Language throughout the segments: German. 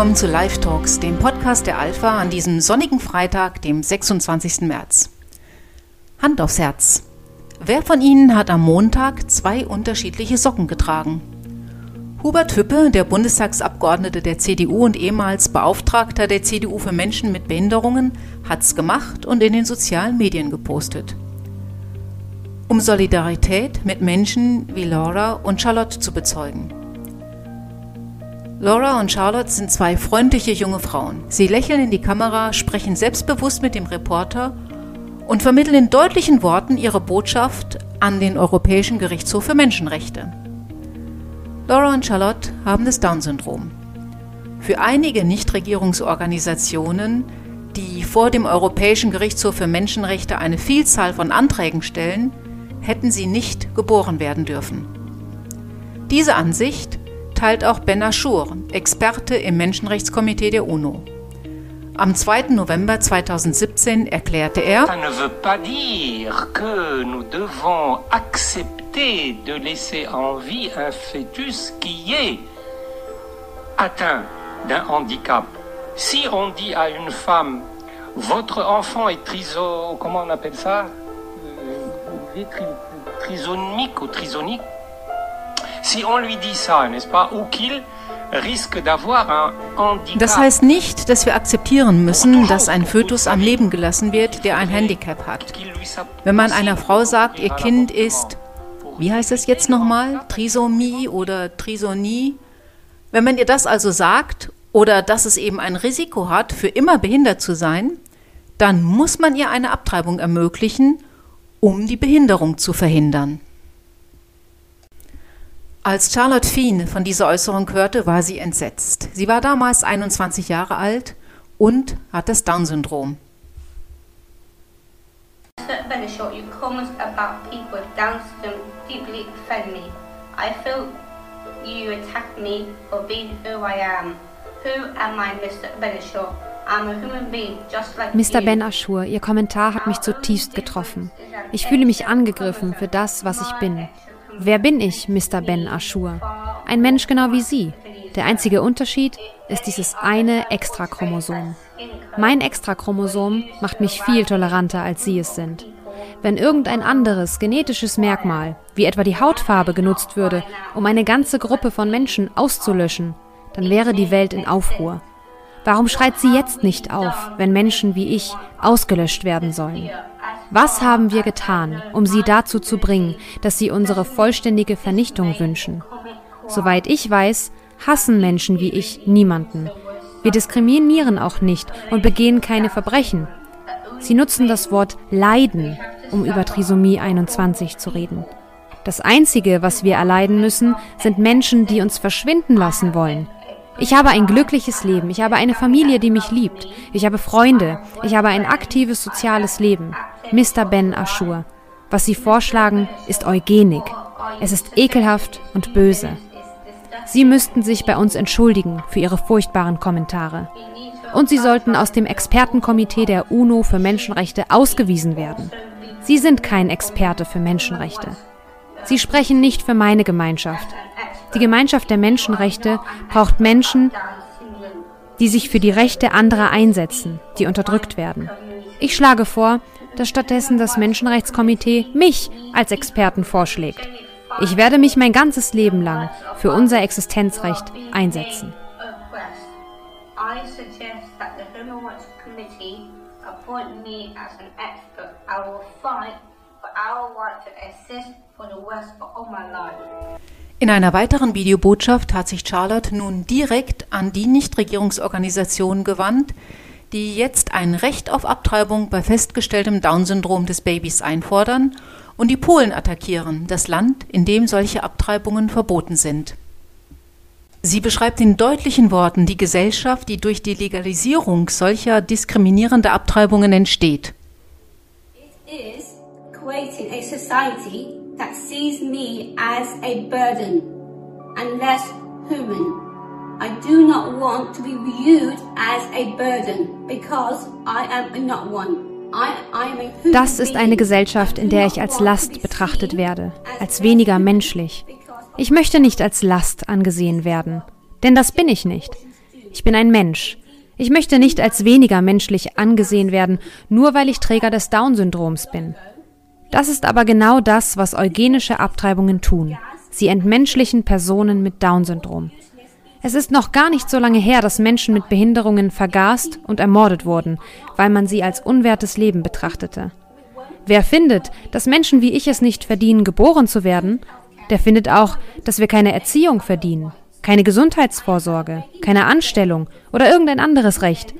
willkommen zu Live Talks, dem Podcast der Alpha an diesem sonnigen Freitag, dem 26. März. Hand aufs Herz. Wer von Ihnen hat am Montag zwei unterschiedliche Socken getragen? Hubert Hüppe, der Bundestagsabgeordnete der CDU und ehemals Beauftragter der CDU für Menschen mit Behinderungen, hat's gemacht und in den sozialen Medien gepostet. Um Solidarität mit Menschen wie Laura und Charlotte zu bezeugen. Laura und Charlotte sind zwei freundliche junge Frauen. Sie lächeln in die Kamera, sprechen selbstbewusst mit dem Reporter und vermitteln in deutlichen Worten ihre Botschaft an den Europäischen Gerichtshof für Menschenrechte. Laura und Charlotte haben das Down-Syndrom. Für einige Nichtregierungsorganisationen, die vor dem Europäischen Gerichtshof für Menschenrechte eine Vielzahl von Anträgen stellen, hätten sie nicht geboren werden dürfen. Diese Ansicht teilt auch Ben Achour, Experte im Menschenrechtskomitee der UNO. Am 2. November 2017 erklärte er, Ça ne veut pas dire que nous devons accepter de laisser en vie un fœtus qui est atteint d'un handicap. Si on dit à une femme, votre enfant est triso... comment on appelle ça Euh, tri- Trisomique ou trisonique Si on lui dit ça, n'est-ce pas, ou qu'il das heißt nicht, dass wir akzeptieren müssen, dass ein Fötus am Leben gelassen wird, der ein Handicap hat. Wenn man einer Frau sagt, ihr Kind ist, wie heißt es jetzt nochmal, Trisomie oder Trisonie, wenn man ihr das also sagt oder dass es eben ein Risiko hat, für immer behindert zu sein, dann muss man ihr eine Abtreibung ermöglichen, um die Behinderung zu verhindern. Als Charlotte Fien von dieser Äußerung hörte, war sie entsetzt. Sie war damals 21 Jahre alt und hat das Down-Syndrom. Mr. Ben Aschur, Ihr Kommentar hat mich zutiefst getroffen. Ich fühle mich angegriffen für das, was ich bin. Wer bin ich, Mr. Ben Aschur? Ein Mensch genau wie Sie. Der einzige Unterschied ist dieses eine Extrachromosom. Mein Extrachromosom macht mich viel toleranter, als Sie es sind. Wenn irgendein anderes genetisches Merkmal, wie etwa die Hautfarbe, genutzt würde, um eine ganze Gruppe von Menschen auszulöschen, dann wäre die Welt in Aufruhr. Warum schreit sie jetzt nicht auf, wenn Menschen wie ich ausgelöscht werden sollen? Was haben wir getan, um sie dazu zu bringen, dass sie unsere vollständige Vernichtung wünschen? Soweit ich weiß, hassen Menschen wie ich niemanden. Wir diskriminieren auch nicht und begehen keine Verbrechen. Sie nutzen das Wort Leiden, um über Trisomie 21 zu reden. Das Einzige, was wir erleiden müssen, sind Menschen, die uns verschwinden lassen wollen. Ich habe ein glückliches Leben, ich habe eine Familie, die mich liebt, ich habe Freunde, ich habe ein aktives soziales Leben. Mr. Ben Aschur, was Sie vorschlagen, ist Eugenik. Es ist ekelhaft und böse. Sie müssten sich bei uns entschuldigen für Ihre furchtbaren Kommentare. Und Sie sollten aus dem Expertenkomitee der UNO für Menschenrechte ausgewiesen werden. Sie sind kein Experte für Menschenrechte. Sie sprechen nicht für meine Gemeinschaft. Die Gemeinschaft der Menschenrechte braucht Menschen, die sich für die Rechte anderer einsetzen, die unterdrückt werden. Ich schlage vor, dass stattdessen das Menschenrechtskomitee mich als Experten vorschlägt. Ich werde mich mein ganzes Leben lang für unser Existenzrecht einsetzen. Appoint me as an expert. I will fight In einer weiteren Videobotschaft hat sich Charlotte nun direkt an die Nichtregierungsorganisationen gewandt, die jetzt ein Recht auf Abtreibung bei festgestelltem Down-Syndrom des Babys einfordern und die Polen attackieren, das Land, in dem solche Abtreibungen verboten sind. Sie beschreibt in deutlichen Worten die Gesellschaft, die durch die Legalisierung solcher diskriminierender Abtreibungen entsteht. It is creating a society that sees me as a burden and less human. I do not want to be viewed as a burden because I am not one. Das ist eine. Gesellschaft, in der ich als Last betrachtet werde, als weniger menschlich. Ich möchte nicht als Last angesehen werden, denn das bin ich nicht. Ich bin ein Mensch. Ich möchte nicht als weniger menschlich angesehen werden, nur weil ich Träger des Down-Syndroms bin. Das ist aber genau das, was eugenische Abtreibungen tun. Sie entmenschlichen Personen mit Down-Syndrom. Es ist noch gar nicht so lange her, dass Menschen mit Behinderungen vergast und ermordet wurden, weil man sie als unwertes Leben betrachtete. Wer findet, dass Menschen wie ich es nicht verdienen, geboren zu werden, der findet auch, dass wir keine Erziehung verdienen, keine Gesundheitsvorsorge, keine Anstellung oder irgendein anderes Recht.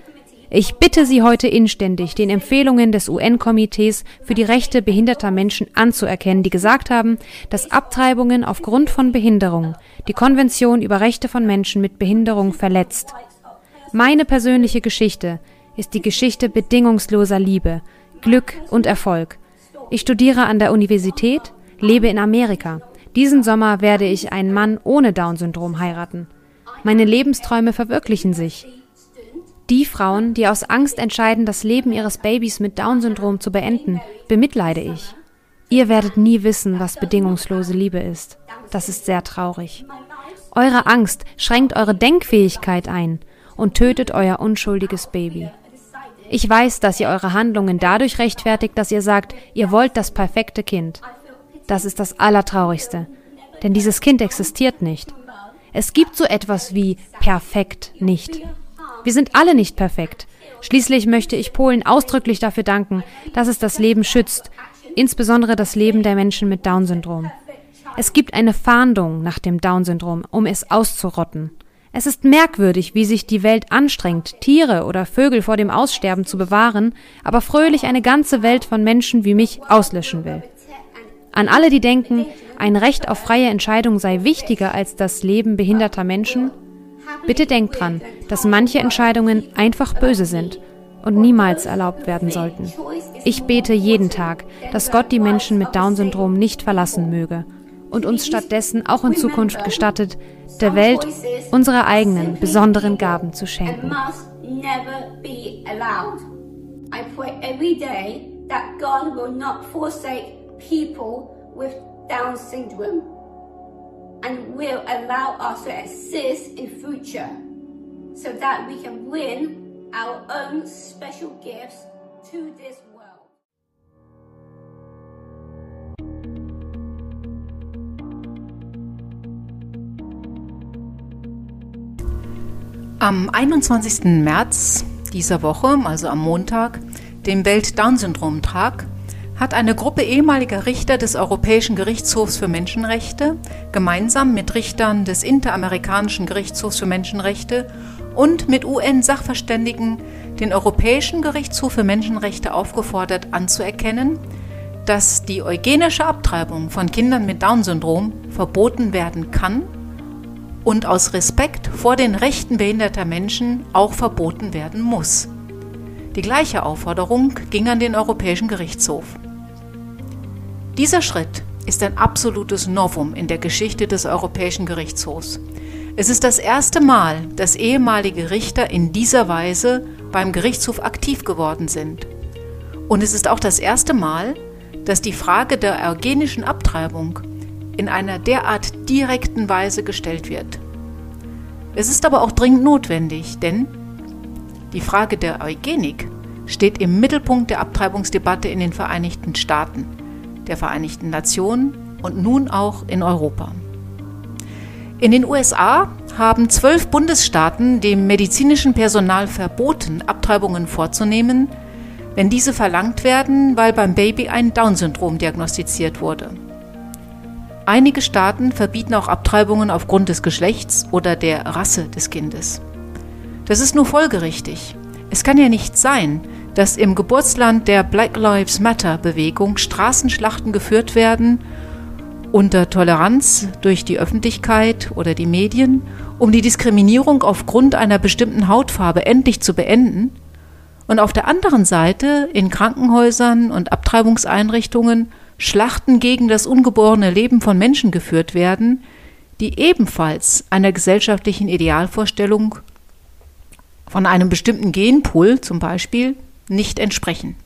Ich bitte Sie heute inständig, den Empfehlungen des UN-Komitees für die Rechte behinderter Menschen anzuerkennen, die gesagt haben, dass Abtreibungen aufgrund von Behinderung die Konvention über Rechte von Menschen mit Behinderung verletzt. Meine persönliche Geschichte ist die Geschichte bedingungsloser Liebe, Glück und Erfolg. Ich studiere an der Universität, lebe in Amerika. Diesen Sommer werde ich einen Mann ohne Down-Syndrom heiraten. Meine Lebensträume verwirklichen sich. Die Frauen, die aus Angst entscheiden, das Leben ihres Babys mit Down-Syndrom zu beenden, bemitleide ich. Ihr werdet nie wissen, was bedingungslose Liebe ist. Das ist sehr traurig. Eure Angst schränkt eure Denkfähigkeit ein und tötet euer unschuldiges Baby. Ich weiß, dass ihr eure Handlungen dadurch rechtfertigt, dass ihr sagt, ihr wollt das perfekte Kind. Das ist das Allertraurigste. Denn dieses Kind existiert nicht. Es gibt so etwas wie perfekt nicht. Wir sind alle nicht perfekt. Schließlich möchte ich Polen ausdrücklich dafür danken, dass es das Leben schützt, insbesondere das Leben der Menschen mit Down-Syndrom. Es gibt eine Fahndung nach dem Down-Syndrom, um es auszurotten. Es ist merkwürdig, wie sich die Welt anstrengt, Tiere oder Vögel vor dem Aussterben zu bewahren, aber fröhlich eine ganze Welt von Menschen wie mich auslöschen will. An alle, die denken, ein Recht auf freie Entscheidung sei wichtiger als das Leben behinderter Menschen, bitte denkt dran, dass manche Entscheidungen einfach böse sind und niemals erlaubt werden sollten. Ich bete jeden Tag, dass Gott die Menschen mit Down-Syndrom nicht verlassen möge und uns stattdessen auch in Zukunft gestattet, der Welt unsere eigenen besonderen Gaben zu schenken. I pray every day that God will not forsake people with Down syndrome and will allow us to assist in future so that we can bring our own special gifts to this world. Am 21. März dieser Woche, also am Montag, dem Welt-Down-Syndrom-Tag, hat eine Gruppe ehemaliger Richter des Europäischen Gerichtshofs für Menschenrechte gemeinsam mit Richtern des Interamerikanischen Gerichtshofs für Menschenrechte und mit UN-Sachverständigen den Europäischen Gerichtshof für Menschenrechte aufgefordert anzuerkennen, dass die eugenische Abtreibung von Kindern mit Down-Syndrom verboten werden kann und aus Respekt vor den Rechten behinderter Menschen auch verboten werden muss. Die gleiche Aufforderung ging an den Europäischen Gerichtshof. Dieser Schritt ist ein absolutes Novum in der Geschichte des Europäischen Gerichtshofs. Es ist das erste Mal, dass ehemalige Richter in dieser Weise beim Gerichtshof aktiv geworden sind. Und es ist auch das erste Mal, dass die Frage der eugenischen Abtreibung in einer derart direkten Weise gestellt wird. Es ist aber auch dringend notwendig, denn die Frage der Eugenik steht im Mittelpunkt der Abtreibungsdebatte in den Vereinigten Staaten, der Vereinigten Nationen und nun auch in Europa. In den USA haben zwölf Bundesstaaten dem medizinischen Personal verboten, Abtreibungen vorzunehmen, wenn diese verlangt werden, weil beim Baby ein Down-Syndrom diagnostiziert wurde. Einige Staaten verbieten auch Abtreibungen aufgrund des Geschlechts oder der Rasse des Kindes. Das ist nur folgerichtig. Es kann ja nicht sein, dass im Geburtsland der Black Lives Matter Bewegung Straßenschlachten geführt werden unter Toleranz durch die Öffentlichkeit oder die Medien, um die Diskriminierung aufgrund einer bestimmten Hautfarbe endlich zu beenden, und auf der anderen Seite in Krankenhäusern und Abtreibungseinrichtungen Schlachten gegen das ungeborene Leben von Menschen geführt werden, die ebenfalls einer gesellschaftlichen Idealvorstellung von einem bestimmten Genpool zum Beispiel nicht entsprechen.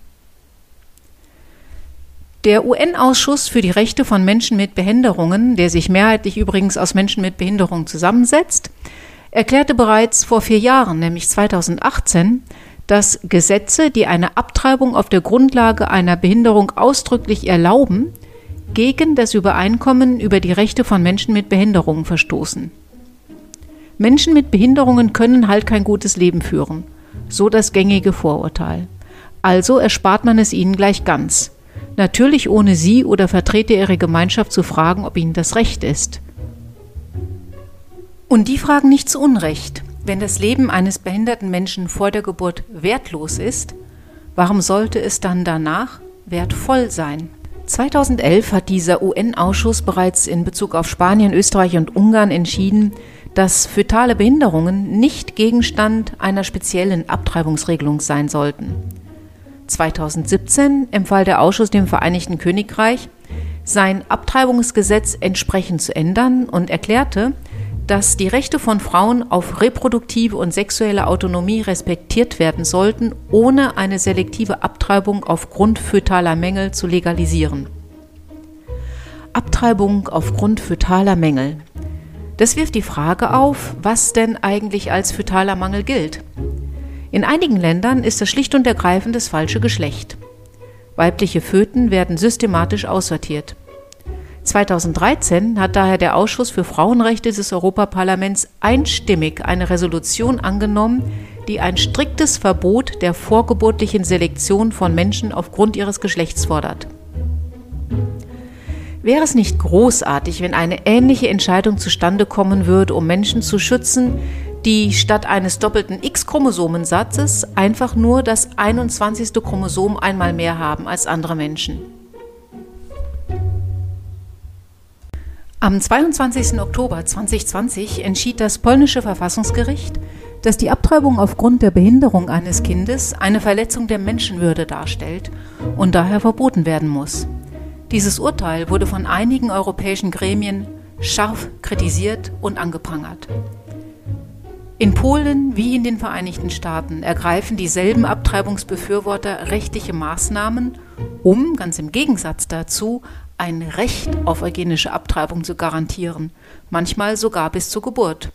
Der UN-Ausschuss für die Rechte von Menschen mit Behinderungen, der sich mehrheitlich übrigens aus Menschen mit Behinderung zusammensetzt, erklärte bereits vor vier Jahren, nämlich 2018, dass Gesetze, die eine Abtreibung auf der Grundlage einer Behinderung ausdrücklich erlauben, gegen das Übereinkommen über die Rechte von Menschen mit Behinderungen verstoßen. Menschen mit Behinderungen können halt kein gutes Leben führen, so das gängige Vorurteil. Also erspart man es ihnen gleich ganz. Natürlich ohne sie oder Vertreter ihrer Gemeinschaft zu fragen, ob ihnen das recht ist. Und die fragen nicht zu Unrecht. Wenn das Leben eines behinderten Menschen vor der Geburt wertlos ist, warum sollte es dann danach wertvoll sein? 2011 hat dieser UN-Ausschuss bereits in Bezug auf Spanien, Österreich und Ungarn entschieden, dass fötale Behinderungen nicht Gegenstand einer speziellen Abtreibungsregelung sein sollten. 2017 empfahl der Ausschuss dem Vereinigten Königreich, sein Abtreibungsgesetz entsprechend zu ändern und erklärte, dass die Rechte von Frauen auf reproduktive und sexuelle Autonomie respektiert werden sollten, ohne eine selektive Abtreibung aufgrund fötaler Mängel zu legalisieren. Abtreibung aufgrund fötaler Mängel. Das wirft die Frage auf, was denn eigentlich als fötaler Mangel gilt. In einigen Ländern ist das schlicht und ergreifend das falsche Geschlecht. Weibliche Föten werden systematisch aussortiert. 2013 hat daher der Ausschuss für Frauenrechte des Europaparlaments einstimmig eine Resolution angenommen, die ein striktes Verbot der vorgeburtlichen Selektion von Menschen aufgrund ihres Geschlechts fordert. Wäre es nicht großartig, wenn eine ähnliche Entscheidung zustande kommen würde, um Menschen zu schützen, die statt eines doppelten X-Chromosomensatzes einfach nur das 21. Chromosom einmal mehr haben als andere Menschen? Am 22. Oktober 2020 entschied das polnische Verfassungsgericht, dass die Abtreibung aufgrund der Behinderung eines Kindes eine Verletzung der Menschenwürde darstellt und daher verboten werden muss. Dieses Urteil wurde von einigen europäischen Gremien scharf kritisiert und angeprangert. In Polen wie in den Vereinigten Staaten ergreifen dieselben Abtreibungsbefürworter rechtliche Maßnahmen, um, ganz im Gegensatz dazu, ein Recht auf eugenische Abtreibung zu garantieren, manchmal sogar bis zur Geburt.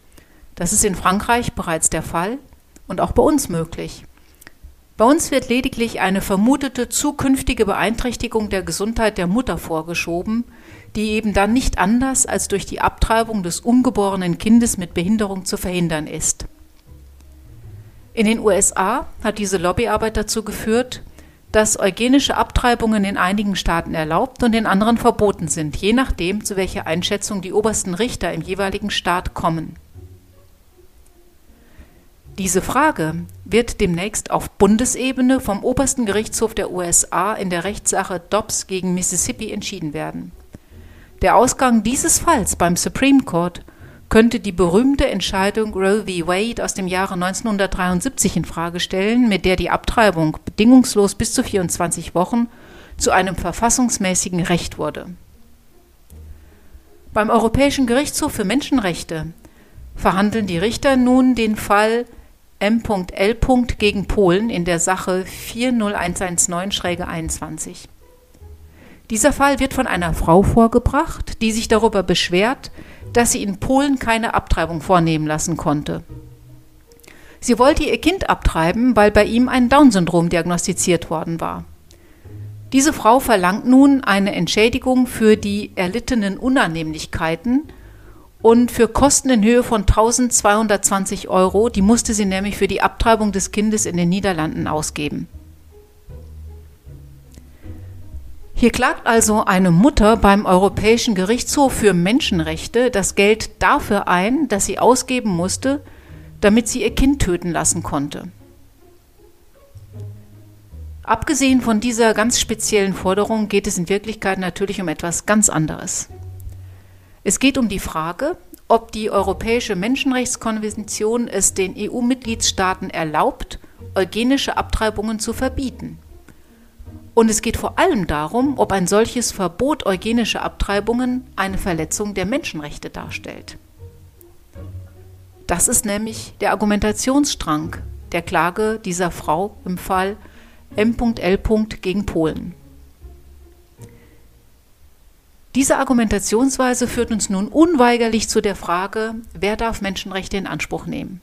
Das ist in Frankreich bereits der Fall und auch bei uns möglich. Bei uns wird lediglich eine vermutete zukünftige Beeinträchtigung der Gesundheit der Mutter vorgeschoben, die eben dann nicht anders als durch die Abtreibung des ungeborenen Kindes mit Behinderung zu verhindern ist. In den USA hat diese Lobbyarbeit dazu geführt, dass eugenische Abtreibungen in einigen Staaten erlaubt und in anderen verboten sind, je nachdem, zu welcher Einschätzung die obersten Richter im jeweiligen Staat kommen. Diese Frage wird demnächst auf Bundesebene vom obersten Gerichtshof der USA in der Rechtssache Dobbs gegen Mississippi entschieden werden. Der Ausgang dieses Falls beim Supreme Court könnte die berühmte Entscheidung Roe v. Wade aus dem Jahre 1973 in Frage stellen, mit der die Abtreibung bedingungslos bis zu 24 Wochen zu einem verfassungsmäßigen Recht wurde. Beim Europäischen Gerichtshof für Menschenrechte verhandeln die Richter nun den Fall M.L. gegen Polen in der Sache 40119-21. Dieser Fall wird von einer Frau vorgebracht, die sich darüber beschwert, dass sie in Polen keine Abtreibung vornehmen lassen konnte. Sie wollte ihr Kind abtreiben, weil bei ihm ein Down-Syndrom diagnostiziert worden war. Diese Frau verlangt nun eine Entschädigung für die erlittenen Unannehmlichkeiten und für Kosten in Höhe von 1220 Euro, die musste sie nämlich für die Abtreibung des Kindes in den Niederlanden ausgeben. Hier klagt also eine Mutter beim Europäischen Gerichtshof für Menschenrechte das Geld dafür ein, das sie ausgeben musste, damit sie ihr Kind töten lassen konnte. Abgesehen von dieser ganz speziellen Forderung geht es in Wirklichkeit natürlich um etwas ganz anderes. Es geht um die Frage, ob die Europäische Menschenrechtskonvention es den EU-Mitgliedstaaten erlaubt, eugenische Abtreibungen zu verbieten. Und es geht vor allem darum, ob ein solches Verbot eugenischer Abtreibungen eine Verletzung der Menschenrechte darstellt. Das ist nämlich der Argumentationsstrang der Klage dieser Frau im Fall M.L. gegen Polen. Diese Argumentationsweise führt uns nun unweigerlich zu der Frage, wer darf Menschenrechte in Anspruch nehmen?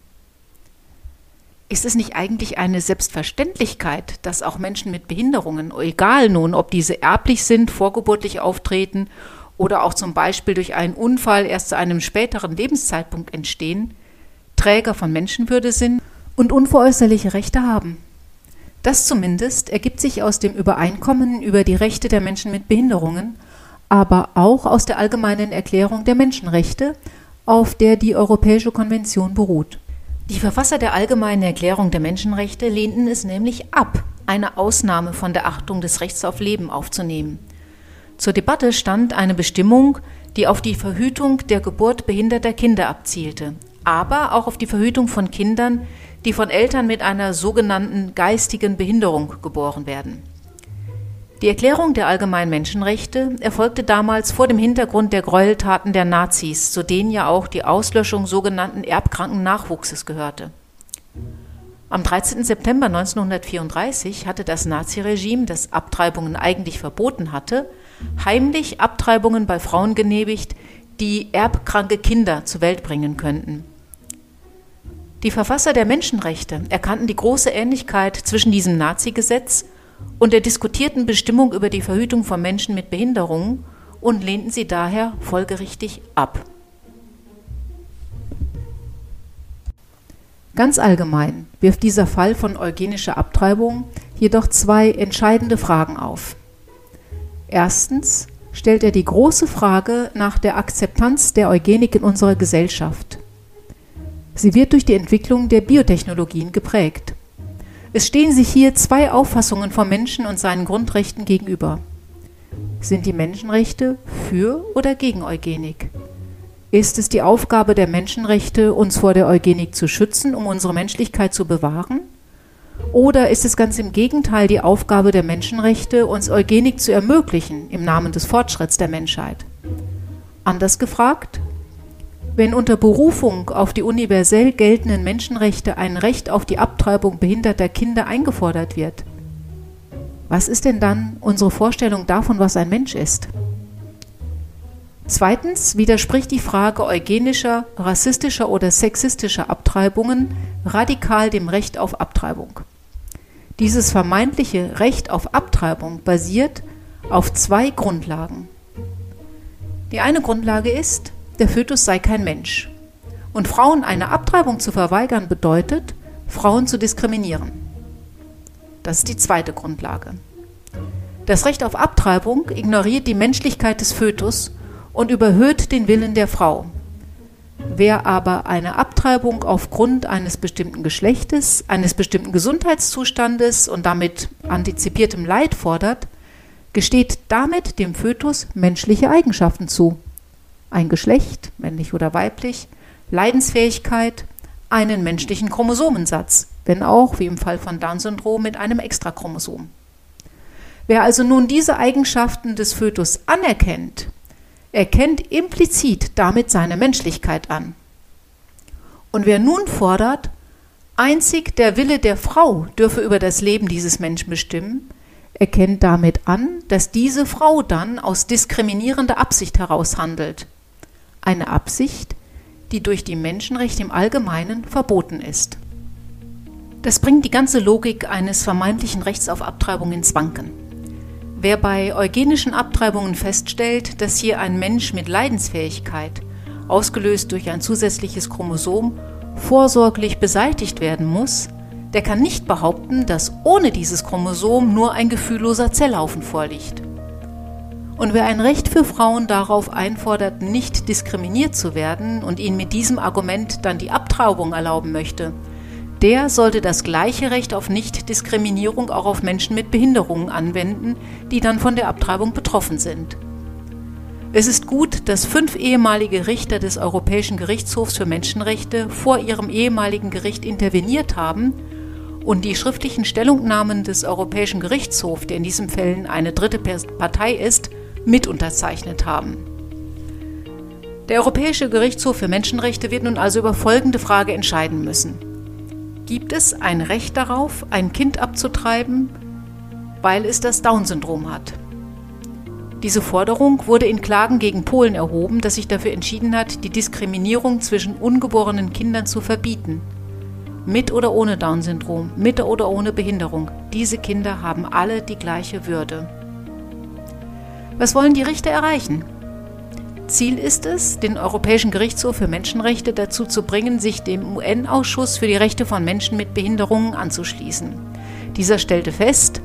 Ist es nicht eigentlich eine Selbstverständlichkeit, dass auch Menschen mit Behinderungen, egal nun, ob diese erblich sind, vorgeburtlich auftreten oder auch zum Beispiel durch einen Unfall erst zu einem späteren Lebenszeitpunkt entstehen, Träger von Menschenwürde sind und unveräußerliche Rechte haben? Das zumindest ergibt sich aus dem Übereinkommen über die Rechte der Menschen mit Behinderungen aber auch aus der Allgemeinen Erklärung der Menschenrechte, auf der die Europäische Konvention beruht. Die Verfasser der Allgemeinen Erklärung der Menschenrechte lehnten es nämlich ab, eine Ausnahme von der Achtung des Rechts auf Leben aufzunehmen. Zur Debatte stand eine Bestimmung, die auf die Verhütung der Geburt behinderter Kinder abzielte, aber auch auf die Verhütung von Kindern, die von Eltern mit einer sogenannten geistigen Behinderung geboren werden. Die Erklärung der allgemeinen Menschenrechte erfolgte damals vor dem Hintergrund der Gräueltaten der Nazis, zu denen ja auch die Auslöschung sogenannten erbkranken Nachwuchses gehörte. Am 13. September 1934 hatte das Naziregime, das Abtreibungen eigentlich verboten hatte, heimlich Abtreibungen bei Frauen genehmigt, die erbkranke Kinder zur Welt bringen könnten. Die Verfasser der Menschenrechte erkannten die große Ähnlichkeit zwischen diesem Nazi-Gesetz und der diskutierten Bestimmung über die Verhütung von Menschen mit Behinderungen und lehnten sie daher folgerichtig ab. Ganz allgemein wirft dieser Fall von eugenischer Abtreibung jedoch zwei entscheidende Fragen auf. Erstens stellt er die große Frage nach der Akzeptanz der Eugenik in unserer Gesellschaft. Sie wird durch die Entwicklung der Biotechnologien geprägt. Es stehen sich hier zwei Auffassungen vom Menschen und seinen Grundrechten gegenüber. Sind die Menschenrechte für oder gegen Eugenik? Ist es die Aufgabe der Menschenrechte, uns vor der Eugenik zu schützen, um unsere Menschlichkeit zu bewahren? Oder ist es ganz im Gegenteil die Aufgabe der Menschenrechte, uns Eugenik zu ermöglichen im Namen des Fortschritts der Menschheit? Anders gefragt, wenn unter Berufung auf die universell geltenden Menschenrechte ein Recht auf die Abtreibung behinderter Kinder eingefordert wird, was ist denn dann unsere Vorstellung davon, was ein Mensch ist? Zweitens widerspricht die Frage eugenischer, rassistischer oder sexistischer Abtreibungen radikal dem Recht auf Abtreibung. Dieses vermeintliche Recht auf Abtreibung basiert auf zwei Grundlagen. Die eine Grundlage ist, der Fötus sei kein Mensch. Und Frauen eine Abtreibung zu verweigern bedeutet, Frauen zu diskriminieren. Das ist die zweite Grundlage. Das Recht auf Abtreibung ignoriert die Menschlichkeit des Fötus und überhöht den Willen der Frau. Wer aber eine Abtreibung aufgrund eines bestimmten Geschlechtes, eines bestimmten Gesundheitszustandes und damit antizipiertem Leid fordert, gesteht damit dem Fötus menschliche Eigenschaften zu ein Geschlecht, männlich oder weiblich, Leidensfähigkeit, einen menschlichen Chromosomensatz, wenn auch, wie im Fall von Down-Syndrom, mit einem Extrachromosom. Wer also nun diese Eigenschaften des Fötus anerkennt, erkennt implizit damit seine Menschlichkeit an. Und wer nun fordert, einzig der Wille der Frau dürfe über das Leben dieses Menschen bestimmen, erkennt damit an, dass diese Frau dann aus diskriminierender Absicht heraus handelt eine Absicht, die durch die Menschenrechte im Allgemeinen verboten ist. Das bringt die ganze Logik eines vermeintlichen Rechts auf Abtreibung ins Wanken. Wer bei eugenischen Abtreibungen feststellt, dass hier ein Mensch mit Leidensfähigkeit, ausgelöst durch ein zusätzliches Chromosom, vorsorglich beseitigt werden muss, der kann nicht behaupten, dass ohne dieses Chromosom nur ein gefühlloser Zellhaufen vorliegt. Und wer ein Recht für Frauen darauf einfordert, nicht diskriminiert zu werden und ihnen mit diesem Argument dann die Abtreibung erlauben möchte, der sollte das gleiche Recht auf Nichtdiskriminierung auch auf Menschen mit Behinderungen anwenden, die dann von der Abtreibung betroffen sind. Es ist gut, dass fünf ehemalige Richter des Europäischen Gerichtshofs für Menschenrechte vor ihrem ehemaligen Gericht interveniert haben und die schriftlichen Stellungnahmen des Europäischen Gerichtshofs, der in diesen Fällen eine dritte Partei ist, mit unterzeichnet haben. Der Europäische Gerichtshof für Menschenrechte wird nun also über folgende Frage entscheiden müssen. Gibt es ein Recht darauf, ein Kind abzutreiben, weil es das Down-Syndrom hat? Diese Forderung wurde in Klagen gegen Polen erhoben, das sich dafür entschieden hat, die Diskriminierung zwischen ungeborenen Kindern zu verbieten. Mit oder ohne Down-Syndrom, mit oder ohne Behinderung, diese Kinder haben alle die gleiche Würde. Was wollen die Richter erreichen? Ziel ist es, den Europäischen Gerichtshof für Menschenrechte dazu zu bringen, sich dem UN-Ausschuss für die Rechte von Menschen mit Behinderungen anzuschließen. Dieser stellte fest,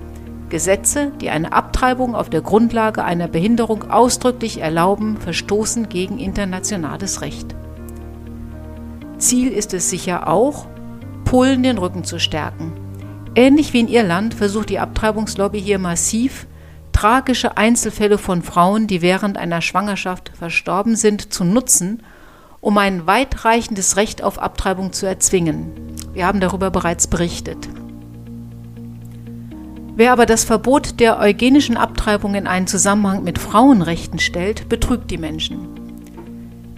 Gesetze, die eine Abtreibung auf der Grundlage einer Behinderung ausdrücklich erlauben, verstoßen gegen internationales Recht. Ziel ist es sicher auch, Polen den Rücken zu stärken. Ähnlich wie in Irland versucht die Abtreibungslobby hier massiv, tragische Einzelfälle von Frauen, die während einer Schwangerschaft verstorben sind, zu nutzen, um ein weitreichendes Recht auf Abtreibung zu erzwingen. Wir haben darüber bereits berichtet. Wer aber das Verbot der eugenischen Abtreibung in einen Zusammenhang mit Frauenrechten stellt, betrügt die Menschen.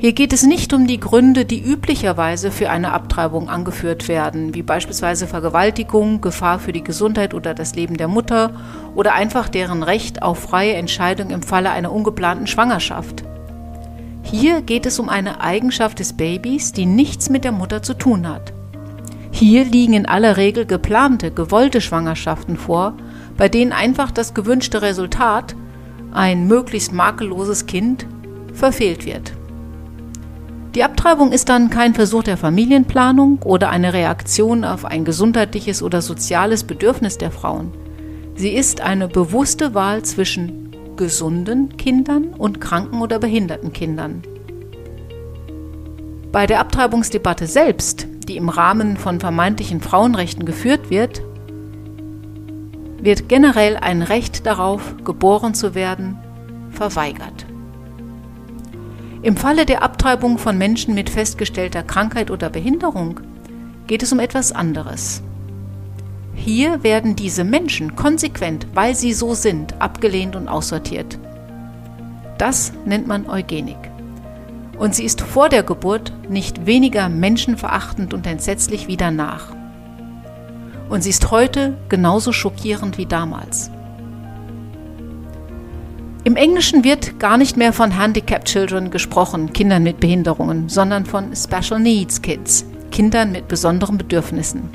Hier geht es nicht um die Gründe, die üblicherweise für eine Abtreibung angeführt werden, wie beispielsweise Vergewaltigung, Gefahr für die Gesundheit oder das Leben der Mutter oder einfach deren Recht auf freie Entscheidung im Falle einer ungeplanten Schwangerschaft. Hier geht es um eine Eigenschaft des Babys, die nichts mit der Mutter zu tun hat. Hier liegen in aller Regel geplante, gewollte Schwangerschaften vor, bei denen einfach das gewünschte Resultat, ein möglichst makelloses Kind, verfehlt wird. Die Abtreibung ist dann kein Versuch der Familienplanung oder eine Reaktion auf ein gesundheitliches oder soziales Bedürfnis der Frauen. Sie ist eine bewusste Wahl zwischen gesunden Kindern und kranken oder behinderten Kindern. Bei der Abtreibungsdebatte selbst die im Rahmen von vermeintlichen Frauenrechten geführt wird, wird generell ein Recht darauf, geboren zu werden, verweigert. Im Falle der Abtreibung von Menschen mit festgestellter Krankheit oder Behinderung geht es um etwas anderes. Hier werden diese Menschen konsequent, weil sie so sind, abgelehnt und aussortiert. Das nennt man Eugenik und sie ist vor der Geburt nicht weniger menschenverachtend und entsetzlich wie danach. Und sie ist heute genauso schockierend wie damals. Im Englischen wird gar nicht mehr von Handicapped Children gesprochen, Kindern mit Behinderungen, sondern von Special Needs Kids, Kindern mit besonderen Bedürfnissen.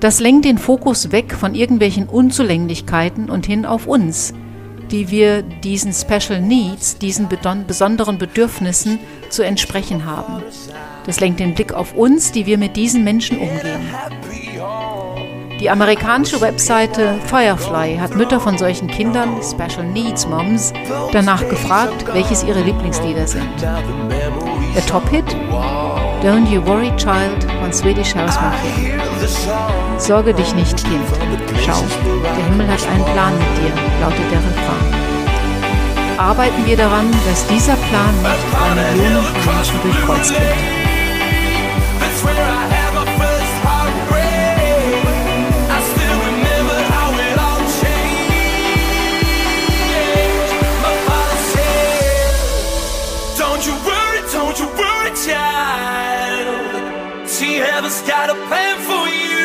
Das lenkt den Fokus weg von irgendwelchen Unzulänglichkeiten und hin auf uns, die wir diesen Special Needs, diesen besonderen Bedürfnissen zu entsprechen haben. Das lenkt den Blick auf uns, die wir mit diesen Menschen umgehen. Die amerikanische Webseite Firefly hat Mütter von solchen Kindern, Special Needs Moms, danach gefragt, welches ihre Lieblingslieder sind. Der Top-Hit? Don't You Worry Child von Swedish House Mafia. Sorge dich nicht, Kind. Schau, der Himmel hat einen Plan mit dir, lautet der Refrain. Arbeiten wir daran, dass dieser Plan nicht bei Millionen von Menschen durchkreuzt wird. Heaven's got a plan for you.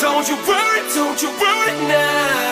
Don't you worry, don't you worry now.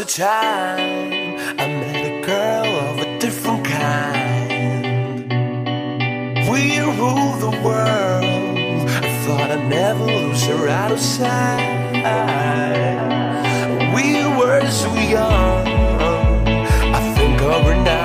a time I met a girl of a different kind. We rule the world. I thought I'd never lose her out of sight. We were so young. I think of her now.